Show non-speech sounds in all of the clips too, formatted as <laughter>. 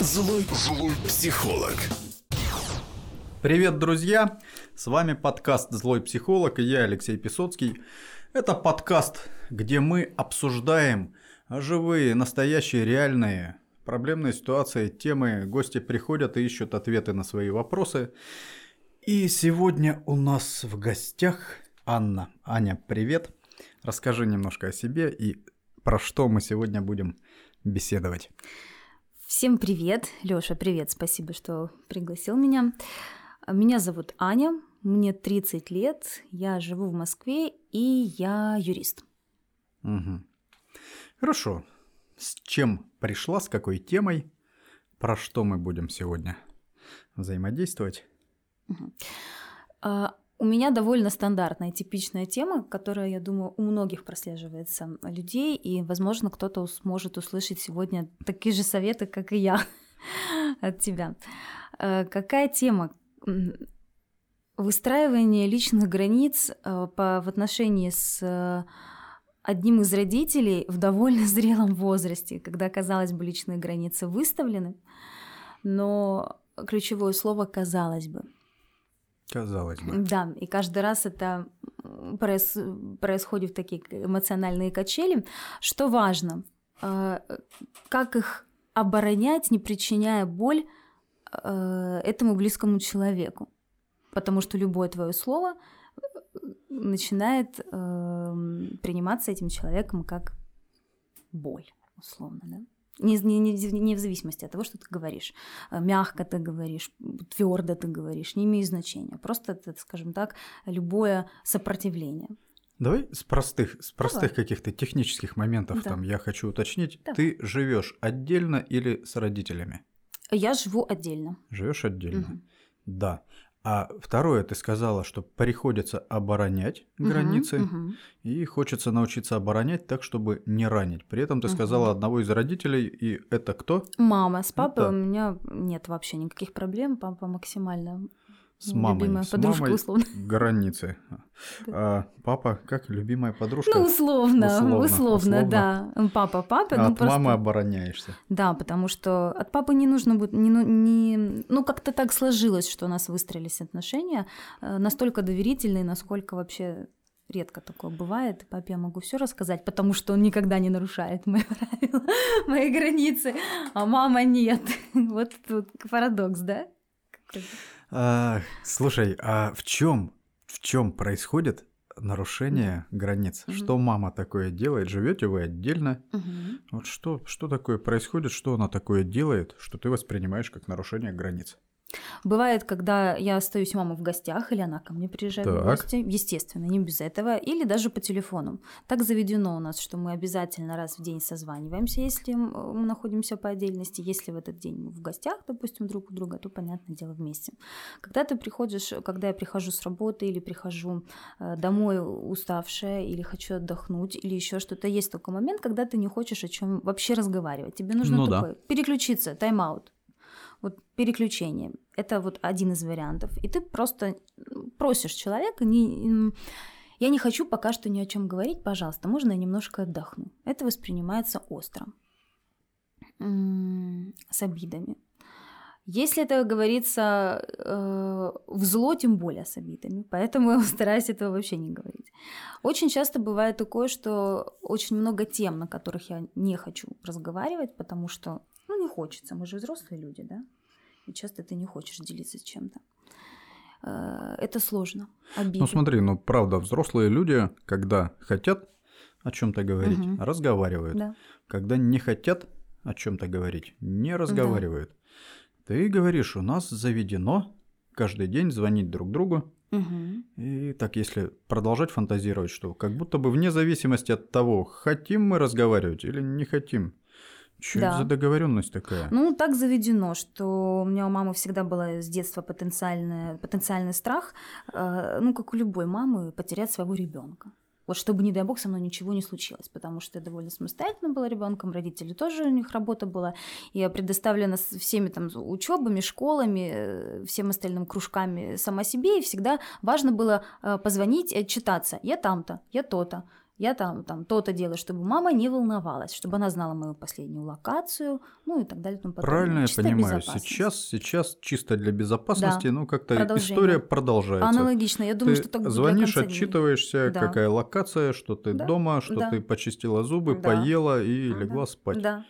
Злой, злой психолог. Привет, друзья! С вами подкаст «Злой психолог» и я, Алексей Песоцкий. Это подкаст, где мы обсуждаем живые, настоящие, реальные проблемные ситуации, темы. Гости приходят и ищут ответы на свои вопросы. И сегодня у нас в гостях Анна. Аня, привет! Расскажи немножко о себе и про что мы сегодня будем беседовать. Всем привет. Лёша, привет. Спасибо, что пригласил меня. Меня зовут Аня, мне 30 лет, я живу в Москве и я юрист. Угу. Хорошо. С чем пришла, с какой темой, про что мы будем сегодня взаимодействовать? Угу. У меня довольно стандартная, типичная тема, которая, я думаю, у многих прослеживается людей, и, возможно, кто-то сможет услышать сегодня такие же советы, как и я <laughs> от тебя. Э, какая тема? Выстраивание личных границ э, по, в отношении с э, одним из родителей в довольно <laughs> зрелом возрасте, когда, казалось бы, личные границы выставлены, но ключевое слово «казалось бы». Казалось бы. Да, и каждый раз это проис... происходит такие эмоциональные качели. Что важно, э, как их оборонять, не причиняя боль э, этому близкому человеку. Потому что любое твое слово э, начинает приниматься этим человеком как боль, условно, да? Не, не, не в зависимости от того, что ты говоришь. Э, мягко ты говоришь, твердо ты говоришь, не имеет значения. Просто это, скажем так, любое сопротивление. Давай с простых, с простых каких-то технических моментов да. там я хочу уточнить. Давай. Ты живешь отдельно или с родителями? Я живу отдельно. Живешь отдельно. Угу. Да. А второе, ты сказала, что приходится оборонять границы, угу, угу. и хочется научиться оборонять так, чтобы не ранить. При этом ты угу. сказала одного из родителей, и это кто? Мама. С папой это... у меня нет вообще никаких проблем. Папа максимально с мамой, любимая с подружка, мамой условно. <laughs> границы. А папа как любимая подружка? Ну, условно, условно, условно, условно. да. Папа, папа. А ну, от просто... мамы обороняешься. Да, потому что от папы не нужно будет, не, ну, не, ну как-то так сложилось, что у нас выстроились отношения э, настолько доверительные, насколько вообще редко такое бывает. Папе я могу все рассказать, потому что он никогда не нарушает мои <laughs> правила, мои границы, а мама нет. <laughs> Вот тут парадокс, да? А, слушай, а в чем в чем происходит нарушение границ? Угу. Что мама такое делает? Живете вы отдельно? Угу. Вот что, что такое происходит, что она такое делает, что ты воспринимаешь как нарушение границ? Бывает, когда я остаюсь у мамы в гостях, или она ко мне приезжает так. в гости, естественно, не без этого, или даже по телефону. Так заведено у нас, что мы обязательно раз в день созваниваемся, если мы находимся по отдельности. Если в этот день мы в гостях, допустим, друг у друга, то, понятное дело, вместе. Когда ты приходишь, когда я прихожу с работы или прихожу э, домой уставшая, или хочу отдохнуть, или еще что-то, есть такой момент, когда ты не хочешь о чем вообще разговаривать. Тебе нужно ну, такое, да. переключиться, тайм-аут вот переключение. Это вот один из вариантов. И ты просто просишь человека, не, я не хочу пока что ни о чем говорить, пожалуйста, можно я немножко отдохну. Это воспринимается остро, с обидами. Если это говорится э, в зло, тем более с обидами. Поэтому я <laughs> стараюсь этого вообще не говорить. Очень часто бывает такое, что очень много тем, на которых я не хочу разговаривать, потому что ну, не хочется. Мы же взрослые люди, да? И часто ты не хочешь делиться чем-то. Э, это сложно. Обидно. Ну смотри, ну правда, взрослые люди, когда хотят о чем-то говорить, угу. разговаривают. Да. Когда не хотят о чем-то говорить, не разговаривают. Да. Ты говоришь, у нас заведено каждый день звонить друг другу. Угу. И так, если продолжать фантазировать, что как будто бы вне зависимости от того, хотим мы разговаривать или не хотим, что да. это за договоренность такая? Ну, так заведено, что у меня у мамы всегда было с детства потенциальный, потенциальный страх, э, ну, как у любой мамы, потерять своего ребенка. Вот чтобы, не дай бог, со мной ничего не случилось, потому что я довольно самостоятельно была ребенком, родители тоже, у них работа была. Я предоставлена всеми там учебами, школами, э, всем остальным кружками сама себе, и всегда важно было э, позвонить и отчитаться. Я там-то, я то-то Я там, там то-то делаю, чтобы мама не волновалась, чтобы она знала мою последнюю локацию, ну и так далее. Тому Правильно чисто я понимаю. Сейчас, сейчас чисто для безопасности, да. ну как-то история продолжается. Аналогично. Я думаю, ты что так будет звонишь, отчитываешься, да. какая локация, что ты да. дома, что да. ты почистила зубы, да. поела и да. легла спать. Да.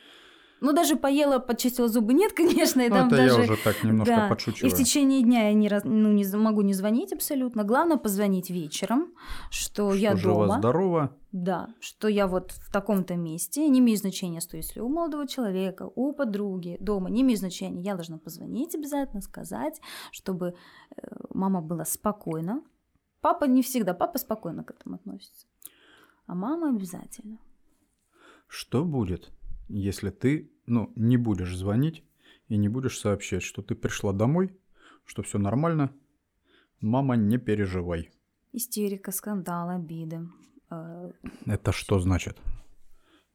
Ну, даже поела, подчистила зубы, нет, <laughs> конечно. И ну, там это даже... я уже так немножко да. подшучиваю. И в течение дня я не, раз... ну, не могу не звонить абсолютно. Главное позвонить вечером, что, что я жива, дома. здорова. Да, что я вот в таком-то месте, не имеет значения, что если у молодого человека, у подруги дома, не имеет значения, я должна позвонить обязательно, сказать, чтобы э, мама была спокойна. Папа не всегда, папа спокойно к этому относится. А мама обязательно. Что будет, если ты ну, не будешь звонить и не будешь сообщать, что ты пришла домой, что все нормально, мама, не переживай. Истерика, скандал, обиды. Э, Это что значит?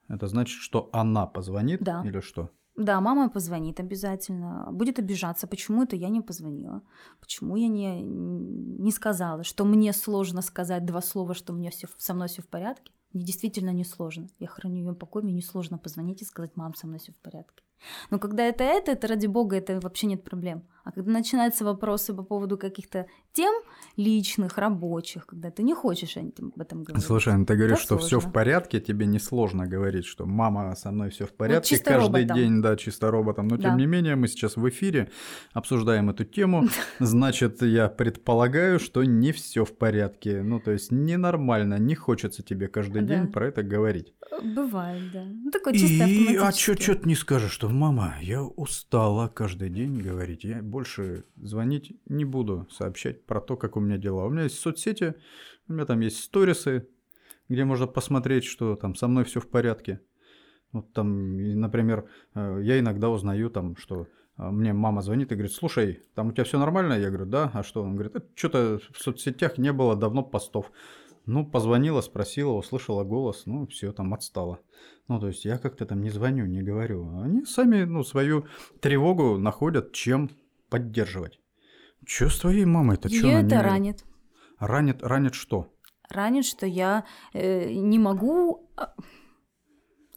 Это значит, что она позвонит да. или что? Да, мама позвонит обязательно, будет обижаться, почему это я не позвонила, почему я не, не сказала, что мне сложно сказать два слова, что мне все, со мной все в порядке. Мне действительно не сложно. Я храню ее покой, мне не сложно позвонить и сказать, мам, со мной все в порядке. Но когда это это, это ради бога, это вообще нет проблем. А когда начинаются вопросы по поводу каких-то тем личных, рабочих, когда ты не хочешь об этом говорить. Слушай, ну ты говоришь, что все в порядке, тебе несложно говорить, что мама со мной все в порядке, вот каждый роботом. день, да, чисто роботом. Но да. тем не менее, мы сейчас в эфире обсуждаем эту тему. <laughs> Значит, я предполагаю, что не все в порядке. Ну, то есть ненормально, не хочется тебе каждый да. день про это говорить. Бывает, да. Ну, такой чисто И, а что, что ты не скажешь, что мама, я устала каждый день говорить. Я больше звонить не буду, сообщать про то, как у меня дела. У меня есть соцсети, у меня там есть сторисы, где можно посмотреть, что там со мной все в порядке. Вот там, например, э, я иногда узнаю там, что э, мне мама звонит и говорит, слушай, там у тебя все нормально? Я говорю, да. А что? Он говорит, что-то в соцсетях не было давно постов. Ну, позвонила, спросила, услышала голос, ну, все, там отстала. Ну, то есть я как-то там не звоню, не говорю. Они сами, ну, свою тревогу находят, чем поддерживать. Че с твоей мамой-то? Ее это не... ранит. Ранит, ранит что? Ранит, что я э, не могу, а,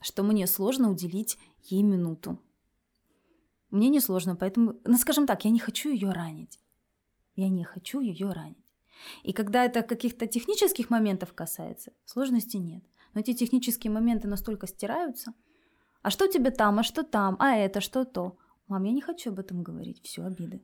что мне сложно уделить ей минуту. Мне не сложно, поэтому, ну, скажем так, я не хочу ее ранить. Я не хочу ее ранить. И когда это каких-то технических моментов касается, сложности нет. Но эти технические моменты настолько стираются. А что тебе там, а что там, а это, что то. Мам, я не хочу об этом говорить, все обиды.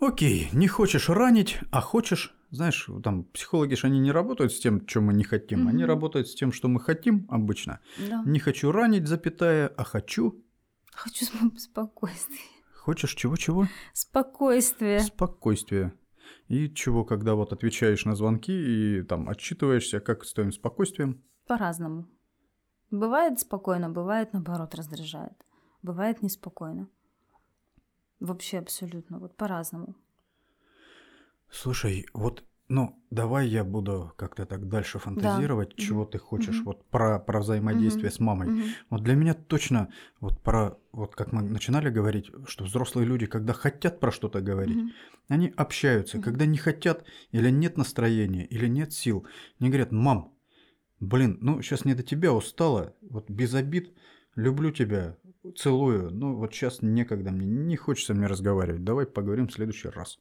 Окей, не хочешь ранить, а хочешь, знаешь, там психологи же они не работают с тем, что мы не хотим, угу. они работают с тем, что мы хотим обычно. Да. Не хочу ранить, запятая, а хочу... Хочу спокойствие. Хочешь чего-чего? Спокойствие. Спокойствие. И чего, когда вот отвечаешь на звонки и там отчитываешься, как с твоим спокойствием? По-разному. Бывает спокойно, бывает наоборот раздражает. Бывает неспокойно. Вообще абсолютно, вот по-разному. Слушай, вот ну, давай я буду как-то так дальше фантазировать, да. чего ты хочешь, угу. вот про, про взаимодействие угу. с мамой. Угу. Вот для меня точно, вот про, вот как мы начинали говорить, что взрослые люди, когда хотят про что-то говорить, угу. они общаются, угу. когда не хотят, или нет настроения, или нет сил, они говорят, мам, блин, ну сейчас не до тебя, устала, вот без обид, люблю тебя, целую, ну вот сейчас некогда мне, не хочется мне разговаривать, давай поговорим в следующий раз.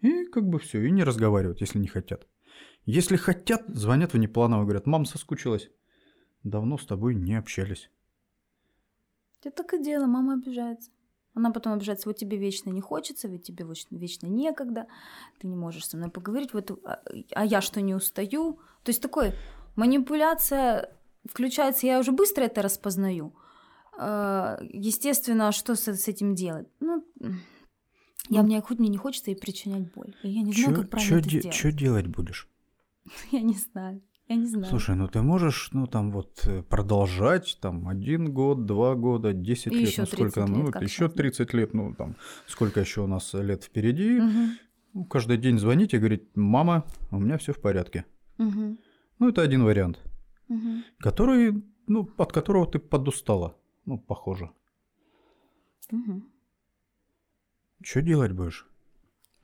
И как бы все, и не разговаривают, если не хотят. Если хотят, звонят внепланово, говорят, мам соскучилась. Давно с тобой не общались. Это так и дело, мама обижается. Она потом обижается, вот тебе вечно не хочется, ведь тебе вечно некогда, ты не можешь со мной поговорить, вот, а, а я что, не устаю? То есть такой манипуляция включается, я уже быстро это распознаю. А, естественно, что с, с этим делать? Ну, я мне хоть мне не хочется ей причинять боль. И я не знаю, чё, как правильно чё это де- сделать. Что делать будешь? <laughs> Я не знаю. Я не знаю. Слушай, ну ты можешь, ну там вот э, продолжать, там один год, два года, десять лет, ну сколько, лет, ну вот еще тридцать лет, ну там сколько еще у нас лет впереди. Угу. Ну, каждый день звонить и говорить, мама, у меня все в порядке. Угу. Ну это один вариант, угу. который, ну от которого ты подустала, ну похоже. Угу. Что делать будешь?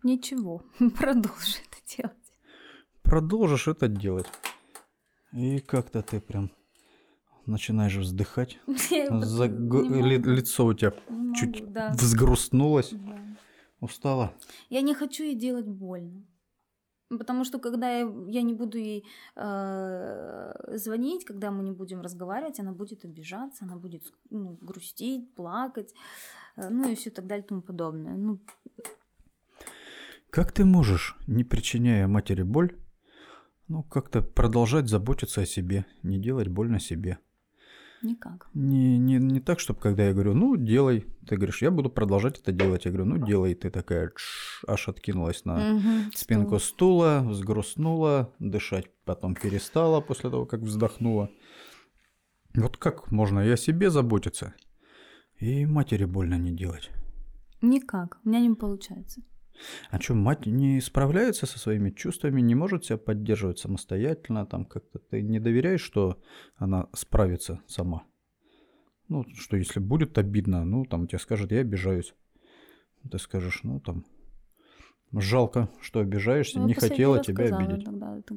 Ничего, <laughs> продолжу это делать. Продолжишь это делать. И как-то ты прям начинаешь вздыхать. <laughs> За... Ли... Лицо у тебя чуть да. взгрустнулось. Да. Устала. Я не хочу ей делать больно. Потому что когда я, я не буду ей э, звонить, когда мы не будем разговаривать, она будет обижаться, она будет ну, грустить, плакать, э, ну и все так далее и тому подобное. Ну, Как ты можешь, не причиняя матери боль, ну, как-то продолжать заботиться о себе, не делать больно себе? Никак. Не, не, не так, чтобы когда я говорю, ну, делай, ты говоришь, я буду продолжать это делать. Я говорю, ну, делай. Ты такая тш, аж откинулась на Мгм, спинку стул. стула, взгрустнула, дышать потом перестала после того, как вздохнула. Вот как можно и о себе заботиться, и матери больно не делать? Никак. У меня не получается. А что, мать не справляется со своими чувствами, не может себя поддерживать самостоятельно, там как-то ты не доверяешь, что она справится сама? Ну, что если будет обидно, ну, там тебе скажет, я обижаюсь. Ты скажешь, ну, там, жалко, что обижаешься, Ну, не хотела тебя сказала обидеть. Тогда, это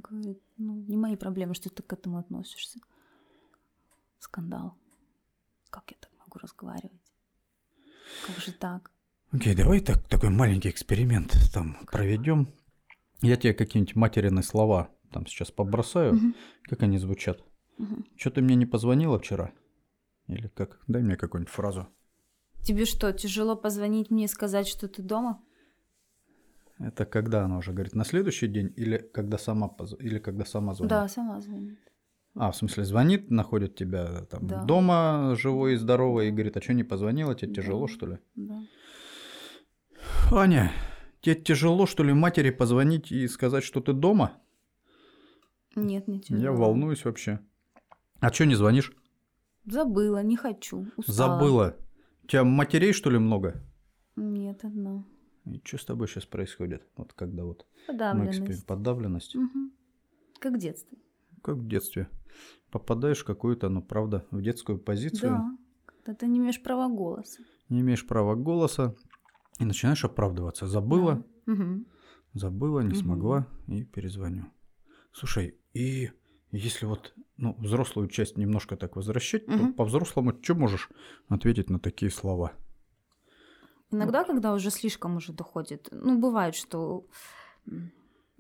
ну, не мои проблемы, что ты к этому относишься. Скандал. Как я так могу разговаривать? Как же так? Окей, давай так, такой маленький эксперимент там проведем. Я тебе какие-нибудь материные слова там сейчас побросаю, Мгм. как они звучат. Мгм. Что ты мне не позвонила вчера? Или как? Дай мне какую-нибудь фразу. Тебе что, тяжело позвонить мне и сказать, что ты дома? Это когда она уже говорит, на следующий день или когда сама, поз- или когда сама звонит? Да, сама звонит. А, в смысле, звонит, находит тебя там Да. дома живой и здоровой и говорит, а что не позвонила, тебе тяжело, Да. что ли? Да. Аня, тебе тяжело, что ли, матери позвонить и сказать, что ты дома? Нет, не тяжело. Я волнуюсь вообще. А что не звонишь? Забыла, не хочу. Устала. Забыла. У тебя матерей, что ли, много? Нет, одна. И что с тобой сейчас происходит? Вот когда вот Подавленность. экспер- подавленность. Мгм. Как в детстве. Как в детстве. Попадаешь в какую-то, ну, правда, в детскую позицию. Да. Когда ты не имеешь права голоса. не имеешь права голоса и начинаешь оправдываться. Забыла. Мгм. забыла, не Мгм. смогла и перезвоню. Слушай, и если вот ну, взрослую часть немножко так возвращать, то Мгм. по-взрослому что можешь ответить на такие слова? Иногда, когда уже слишком уже доходит, ну, бывает, что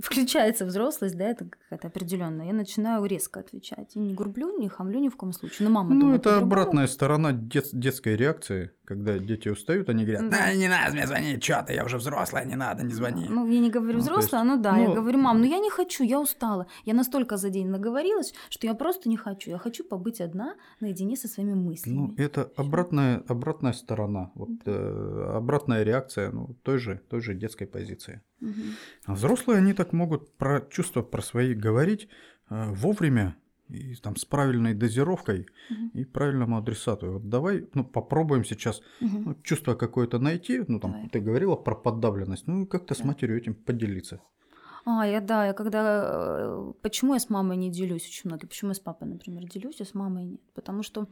включается взрослость, да, это какая-то определенная, я начинаю резко отвечать. И не грублю, не хамлю ни в коем случае. Но мама Ну, думает это обратная сторона дет- детской реакции, когда дети устают, они говорят, Да. «Да, не надо мне звонить, что ты, я уже взрослая, не надо, не звони. Ну, я не говорю Ну, взрослая, есть, ну да, я ну- говорю, мам, ну я не хочу, я устала. Я настолько за день наговорилась, что я просто не хочу. Я хочу побыть одна, наедине со своими мыслями. Ну, это обратная, обратная сторона, вот, э, обратная реакция ну, той, же, той же детской позиции. Мгм. А взрослые, они так могут про чувства про свои говорить э, вовремя и там с правильной дозировкой Мгм. и правильному адресату. Вот давай ну, попробуем сейчас Мгм. ну, чувство какое-то найти. Ну, там, Давай. ты говорила про подавленность. Ну, как-то с Да. матерью этим поделиться. А, я да, я когда... э, Почему я с мамой не делюсь очень много? Почему я с папой, например, делюсь, а с мамой нет? Потому что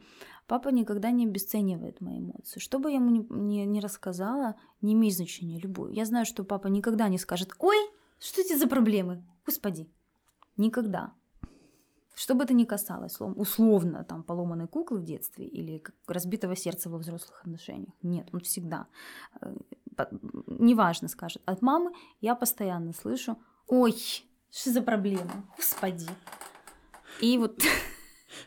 папа никогда не обесценивает мои эмоции. Что бы я ему ни- ни рассказала, не имеет значения, любую. Я знаю, что папа никогда не скажет, ой, что эти за проблемы? Господи. Никогда. Что бы это ни касалось, условно, там, поломанной куклы в детстве или разбитого сердца во взрослых отношениях. Нет, он всегда, э, неважно, скажет. От мамы я постоянно слышу, ой, что за проблема, господи. И вот <laughs>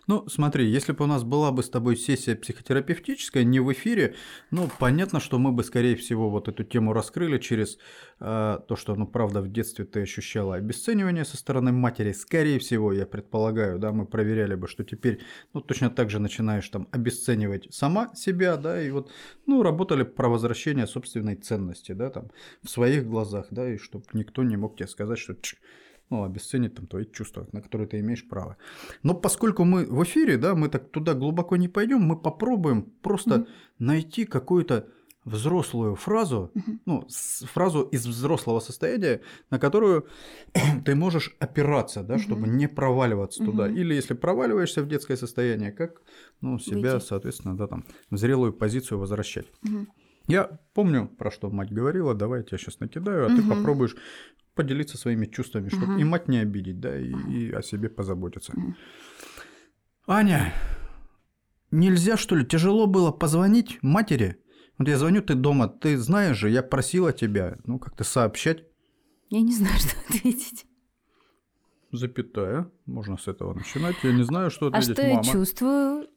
Ну, смотри, если бы у нас была бы с тобой сессия психотерапевтическая, не в эфире, ну, понятно, что мы бы, скорее всего, вот эту тему раскрыли через э, то, что, ну, правда, в детстве ты ощущала обесценивание со стороны матери. Скорее всего, я предполагаю, да, мы проверяли бы, что теперь, ну, точно так же начинаешь там обесценивать сама себя, да, и вот, ну, работали про возвращение собственной ценности, да, там, в своих глазах, да, и чтобы никто не мог тебе сказать, что «Тш, ну, обесценить там твои чувства, на которые ты имеешь право. Но поскольку мы в эфире, да, мы так туда глубоко не пойдем, мы попробуем просто Мгм. найти какую-то взрослую фразу, Мгм. ну, с- фразу из взрослого состояния, на которую <clears throat> ты можешь опираться, да, чтобы Мгм. не проваливаться туда. Мгм. Или если проваливаешься в детское состояние, как, ну, себя, Выйти. соответственно, да, там, в зрелую позицию возвращать. Мгм. Я помню, про что мать говорила, давай я тебя сейчас накидаю, а угу. ты попробуешь поделиться своими чувствами, чтобы угу. и мать не обидеть, да, и, и о себе позаботиться. Угу. Аня, нельзя, что ли, тяжело было позвонить матери? Вот я звоню, ты дома, ты знаешь же, я просила тебя, ну, как-то сообщать. Я не знаю, <laughs> что ответить. Запятая. Можно с этого начинать. Я не знаю, что ответить, А что мама. я чувствую?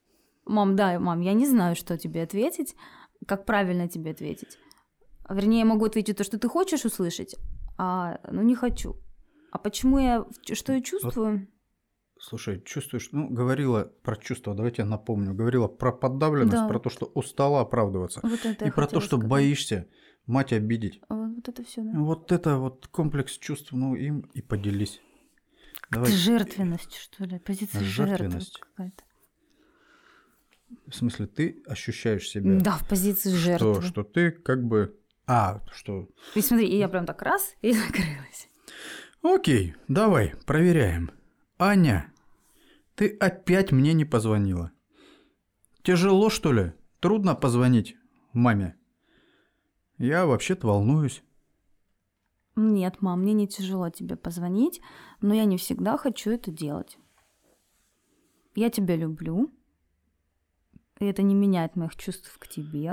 Мам, да, мам, я не знаю, что тебе ответить. Как правильно тебе ответить? Вернее, я могу ответить то, что ты хочешь услышать, а ну не хочу. А почему я... Что я чувствую? Вот Слушай, чувствуешь, ну, говорила про чувства, давайте я напомню, говорила про подавленность, да. про то, что устала оправдываться, вот это и про то, что сказать. боишься мать обидеть. А вот это все, да. Вот это вот комплекс чувств, ну, им и поделись. Давай. Жертвенность, что ли, позиция жертвенность какая-то. В смысле, ты ощущаешь себя... Да, в позиции жертвы. Что, что ты как бы... А, что... И смотри, и я прям так раз и <laughs> закрылась. Окей, давай, проверяем. Аня, ты опять мне не позвонила. Тяжело, что ли? Трудно позвонить маме? Я вообще-то волнуюсь. Нет, мам, мне не тяжело тебе позвонить, но я не всегда хочу это делать. Я тебя люблю, и это не меняет моих чувств к тебе.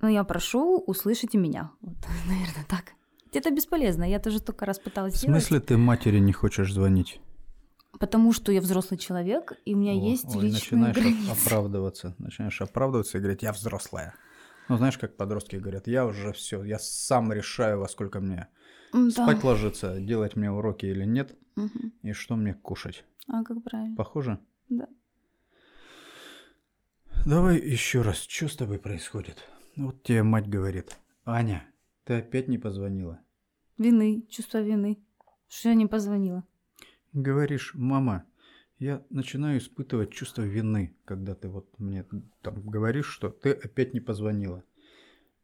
Но я прошу, услышите меня. Вот, <laughs> наверное, так. Это бесполезно, я тоже только раз пыталась В смысле сделать. ты матери не хочешь звонить? Потому что я взрослый человек, и у меня О, есть ой, личные начинаешь границы. оправдываться. Начинаешь оправдываться и говорить, я взрослая. Ну, знаешь, как подростки говорят, я уже все, я сам решаю, во сколько мне да. спать ложиться, делать мне уроки или нет, угу. и что мне кушать. А как правильно? Похоже? Да. Давай еще раз, что с тобой происходит? Вот тебе мать говорит, Аня, ты опять не позвонила. Вины, чувство вины, что я не позвонила. Говоришь, мама, я начинаю испытывать чувство вины, когда ты вот мне там говоришь, что ты опять не позвонила.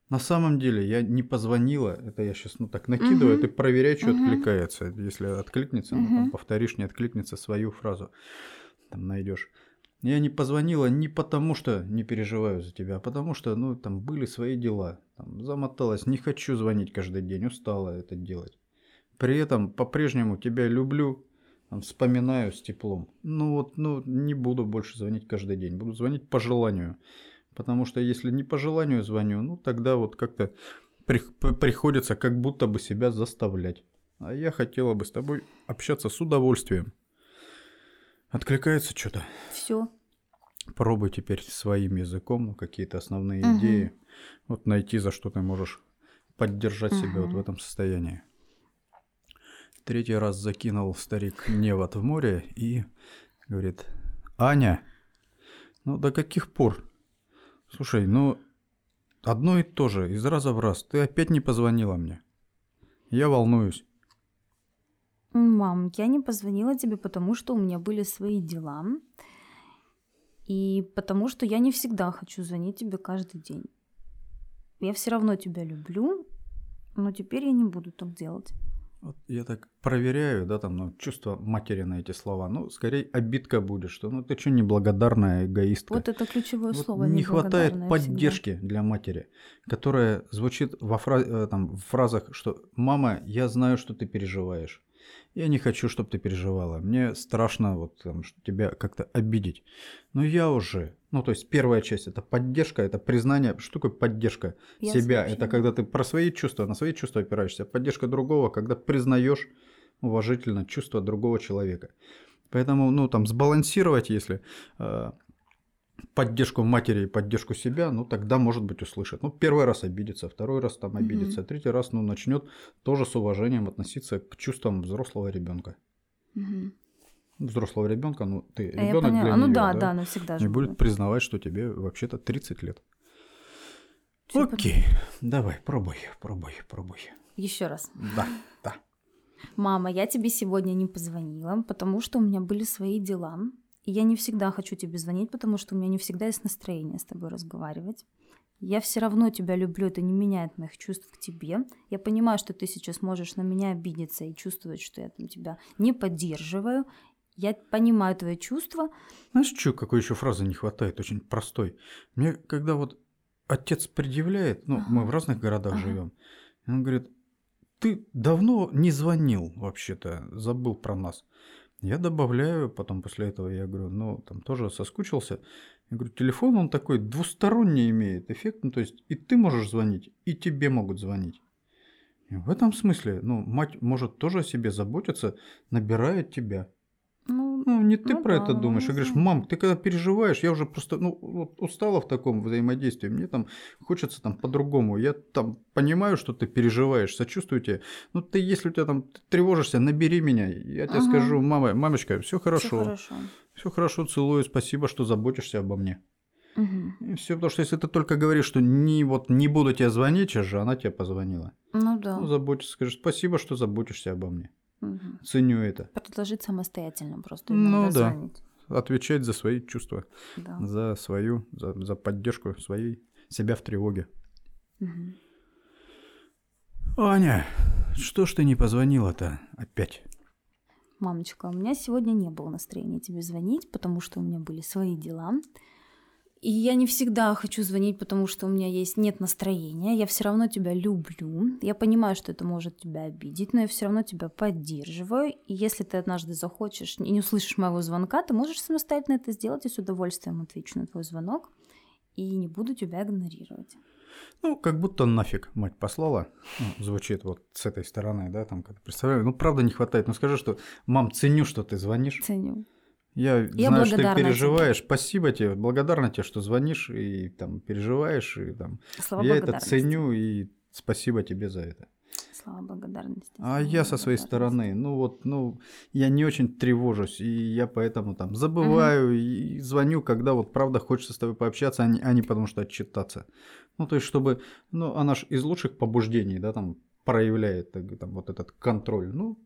На самом деле я не позвонила, это я сейчас ну так накидываю, угу. ты проверяй, что угу. откликается. Если откликнется, угу. ну, там, повторишь, не откликнется, свою фразу там найдешь. Я не позвонила не потому, что не переживаю за тебя, а потому что, ну, там были свои дела. Там, замоталась, не хочу звонить каждый день, устала это делать. При этом по-прежнему тебя люблю, вспоминаю с теплом. Ну вот, ну не буду больше звонить каждый день, буду звонить по желанию. Потому что если не по желанию звоню, ну тогда вот как-то при, приходится как будто бы себя заставлять. А я хотела бы с тобой общаться с удовольствием. Откликается что-то? Все. Пробуй теперь своим языком какие-то основные угу. идеи. Вот найти, за что ты можешь поддержать угу. себя вот в этом состоянии. Третий раз закинул старик невод в море и говорит, Аня, ну до каких пор? Слушай, ну одно и то же, из раза в раз. Ты опять не позвонила мне. Я волнуюсь. Мам, я не позвонила тебе, потому что у меня были свои дела. И потому что я не всегда хочу звонить тебе каждый день. Я все равно тебя люблю, но теперь я не буду так делать. Вот я так проверяю, да, там, ну, чувство матери на эти слова. Ну, скорее обидка будет, что ну ты что неблагодарная эгоистка. Вот это ключевое вот слово. Не хватает поддержки всегда. для матери, которая звучит во фразе, э, там, в фразах, что «мама, я знаю, что ты переживаешь». Я не хочу, чтобы ты переживала. Мне страшно вот там, тебя как-то обидеть. Но я уже... Ну, то есть первая часть это поддержка, это признание. Что такое поддержка я себя? Это когда ты про свои чувства, на свои чувства опираешься. Поддержка другого, когда признаешь уважительно чувства другого человека. Поэтому, ну, там, сбалансировать, если э, поддержку матери и поддержку себя, ну тогда, может быть, услышит. Ну, первый раз обидится, второй раз там обидится, угу. третий раз, ну, начнет тоже с уважением относиться к чувствам взрослого ребенка. Угу. Взрослого ребенка, ну, ты а ребенок для нее, ну да, да, да, навсегда же. И будет признавать, что тебе вообще-то 30 лет. Все Окей, под... давай, пробуй, пробуй, пробуй. Еще раз. Да, да. Мама, я тебе сегодня не позвонила, потому что у меня были свои дела. И я не всегда хочу тебе звонить, потому что у меня не всегда есть настроение с тобой разговаривать. Я все равно тебя люблю, это не меняет моих чувств к тебе. Я понимаю, что ты сейчас можешь на меня обидеться и чувствовать, что я там тебя не поддерживаю. Я понимаю твои чувства. Знаешь, что, какой еще фразы не хватает, очень простой. Мне, когда вот отец предъявляет, ну, ага. мы в разных городах ага. живем. Он говорит, ты давно не звонил вообще-то, забыл про нас. Я добавляю, потом после этого я говорю, ну, там тоже соскучился. Я говорю, телефон он такой двусторонний имеет эффект, ну, то есть и ты можешь звонить, и тебе могут звонить. И в этом смысле, ну, мать может тоже о себе заботиться, набирает тебя. Ну, ну не ты ну, про да, это думаешь. И говоришь, мам, ты когда переживаешь, я уже просто ну, вот устала в таком взаимодействии. Мне там хочется там по-другому. Я там понимаю, что ты переживаешь, сочувствую тебе. Ну, ты, если у тебя там тревожишься, набери меня. Я тебе ага. скажу, мама, мамочка, все хорошо. Все хорошо. Все хорошо, целую, спасибо, что заботишься обо мне. Угу. Все, потому что если ты только говоришь, что не, вот, не буду тебе звонить, сейчас же она тебе позвонила. Ну да. Ну, заботишься, скажешь, спасибо, что заботишься обо мне. Угу. Ценю это. Предложить самостоятельно просто. Ну да. Звонить. Отвечать за свои чувства, да. за свою, за, за поддержку своей себя в тревоге. Угу. Аня, что ж ты не позвонила-то опять? Мамочка, у меня сегодня не было настроения тебе звонить, потому что у меня были свои дела. И я не всегда хочу звонить, потому что у меня есть нет настроения. Я все равно тебя люблю. Я понимаю, что это может тебя обидеть, но я все равно тебя поддерживаю. И если ты однажды захочешь и не услышишь моего звонка, ты можешь самостоятельно это сделать и с удовольствием отвечу на твой звонок и не буду тебя игнорировать. Ну, как будто нафиг мать послала. Ну, звучит вот с этой стороны, да, там, когда представляю. Ну, правда не хватает. Ну, скажи, что, мам, ценю, что ты звонишь. Ценю. Я, я знаю, что ты переживаешь. Тебе. Спасибо тебе, благодарна тебе, что звонишь и там переживаешь. И, там. Слава я это ценю и спасибо тебе за это. Слава благодарности. А я со своей стороны, ну вот, ну, я не очень тревожусь, и я поэтому там забываю угу. и звоню, когда вот правда хочется с тобой пообщаться, а не, а не потому что отчитаться. Ну, то есть, чтобы, ну, она ж из лучших побуждений, да, там, проявляет там, вот этот контроль. Ну,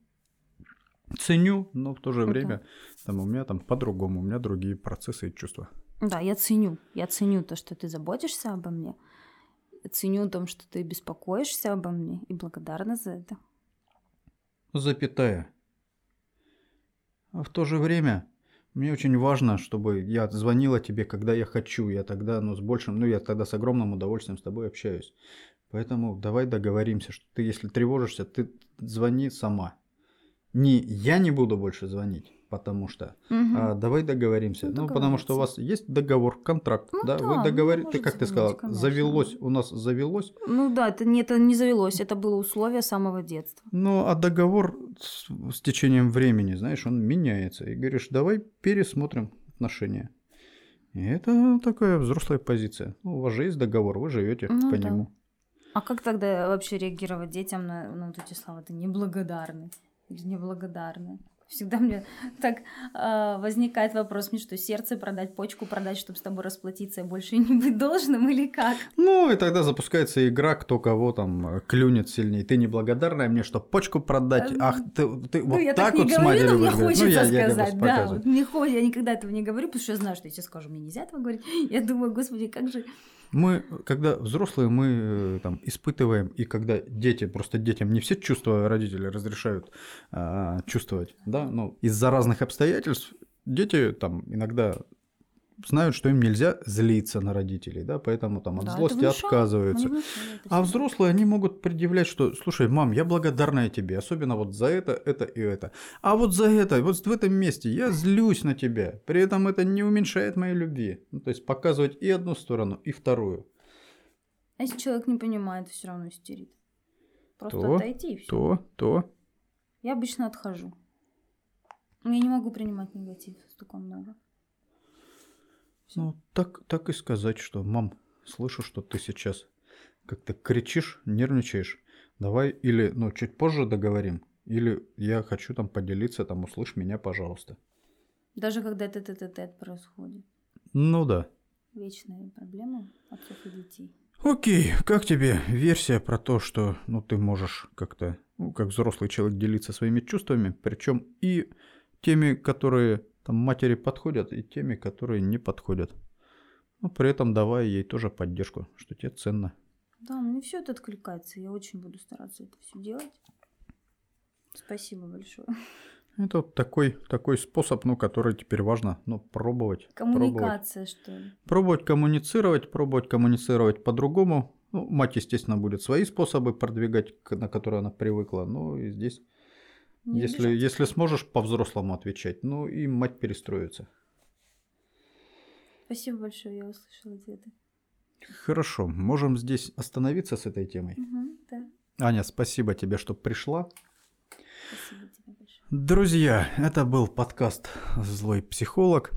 ценю, но в то же время там, у меня там по-другому, у меня другие процессы и чувства. Да, я ценю. Я ценю то, что ты заботишься обо мне. Ценю то, что ты беспокоишься обо мне и благодарна за это. Запятая. А в то же время мне очень важно, чтобы я звонила тебе, когда я хочу. Я тогда, ну, с большим, ну, я тогда с огромным удовольствием с тобой общаюсь. Поэтому давай договоримся, что ты, если тревожишься, ты звони сама не я не буду больше звонить, потому что угу. а, давай договоримся. Ну, ну потому что у вас есть договор, контракт, ну, да? да? Вы договорились, ты как ты сказала, конечно. завелось, у нас завелось. Ну да, это не, это не завелось, это было условие самого детства. Ну, а договор с, с течением времени, знаешь, он меняется. И говоришь, давай пересмотрим отношения. И это такая взрослая позиция. Ну, у вас же есть договор, вы живете ну, по да. нему. А как тогда вообще реагировать детям на, на вот эти слова? Ты неблагодарный или неблагодарны. Всегда мне <laughs> так э, возникает вопрос, мне что, сердце продать, почку продать, чтобы с тобой расплатиться и больше <laughs> не быть должным или как? Ну, и тогда запускается игра, кто кого там э, клюнет сильнее. Ты неблагодарная мне, что почку продать? Э, Ах, ты, ты ну, вот я так, так вот не говорю, но мне хочется ну, я, сказать, я да. Вот, мне я никогда этого не говорю, потому что я знаю, что если скажу, мне нельзя этого говорить. <laughs> Я думаю, господи, как же мы, когда взрослые, мы э, там испытываем, и когда дети, просто детям не все чувства родители разрешают а, чувствовать, да, ну, из-за разных обстоятельств дети там иногда знают, что им нельзя злиться на родителей, да, поэтому там от да, злости отказываются. А взрослые, они могут предъявлять, что, слушай, мам, я благодарна тебе, особенно вот за это, это и это. А вот за это, вот в этом месте я злюсь на тебя, при этом это не уменьшает моей любви. Ну, то есть показывать и одну сторону, и вторую. А если человек не понимает, все равно истерит. Просто то, отойти и все. То, то. Я обычно отхожу. Я не могу принимать негатив, столько много. Ну, так, так и сказать, что, мам, слышу, что ты сейчас как-то кричишь, нервничаешь. Давай или, ну, чуть позже договорим, или я хочу там поделиться, там, услышь меня, пожалуйста. Даже когда это тет происходит. Ну да. Вечная проблема отцов и детей. Окей, как тебе версия про то, что ну, ты можешь как-то, ну, как взрослый человек, делиться своими чувствами, причем и теми, которые там матери подходят и теми, которые не подходят. Но при этом давая ей тоже поддержку, что тебе ценно. Да, мне все это откликается. Я очень буду стараться это все делать. Спасибо большое. Это вот такой, такой способ, ну, который теперь важно ну, пробовать. Коммуникация, пробовать. что ли? Пробовать коммуницировать, пробовать коммуницировать по-другому. Ну, мать, естественно, будет свои способы продвигать, на которые она привыкла. Ну, и здесь, Не если, если сможешь по-взрослому отвечать, ну, и мать перестроится. Спасибо большое, я услышала ответы. Хорошо, можем здесь остановиться с этой темой. Угу, да. Аня, спасибо тебе, что пришла. Спасибо тебе большое. Друзья, это был подкаст «Злой психолог».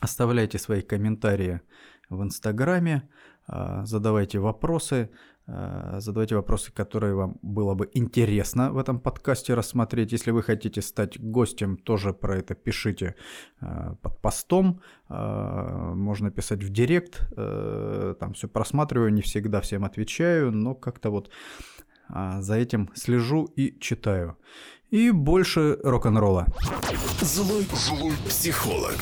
Оставляйте свои комментарии в Инстаграме, а, задавайте вопросы, задавайте вопросы, которые вам было бы интересно в этом подкасте рассмотреть. Если вы хотите стать гостем, тоже про это пишите а, под постом. Можно писать в директ. Э, там все просматриваю, не всегда всем отвечаю, но как-то вот за этим слежу и читаю. И больше рок-н-ролла. Злой, злой психолог.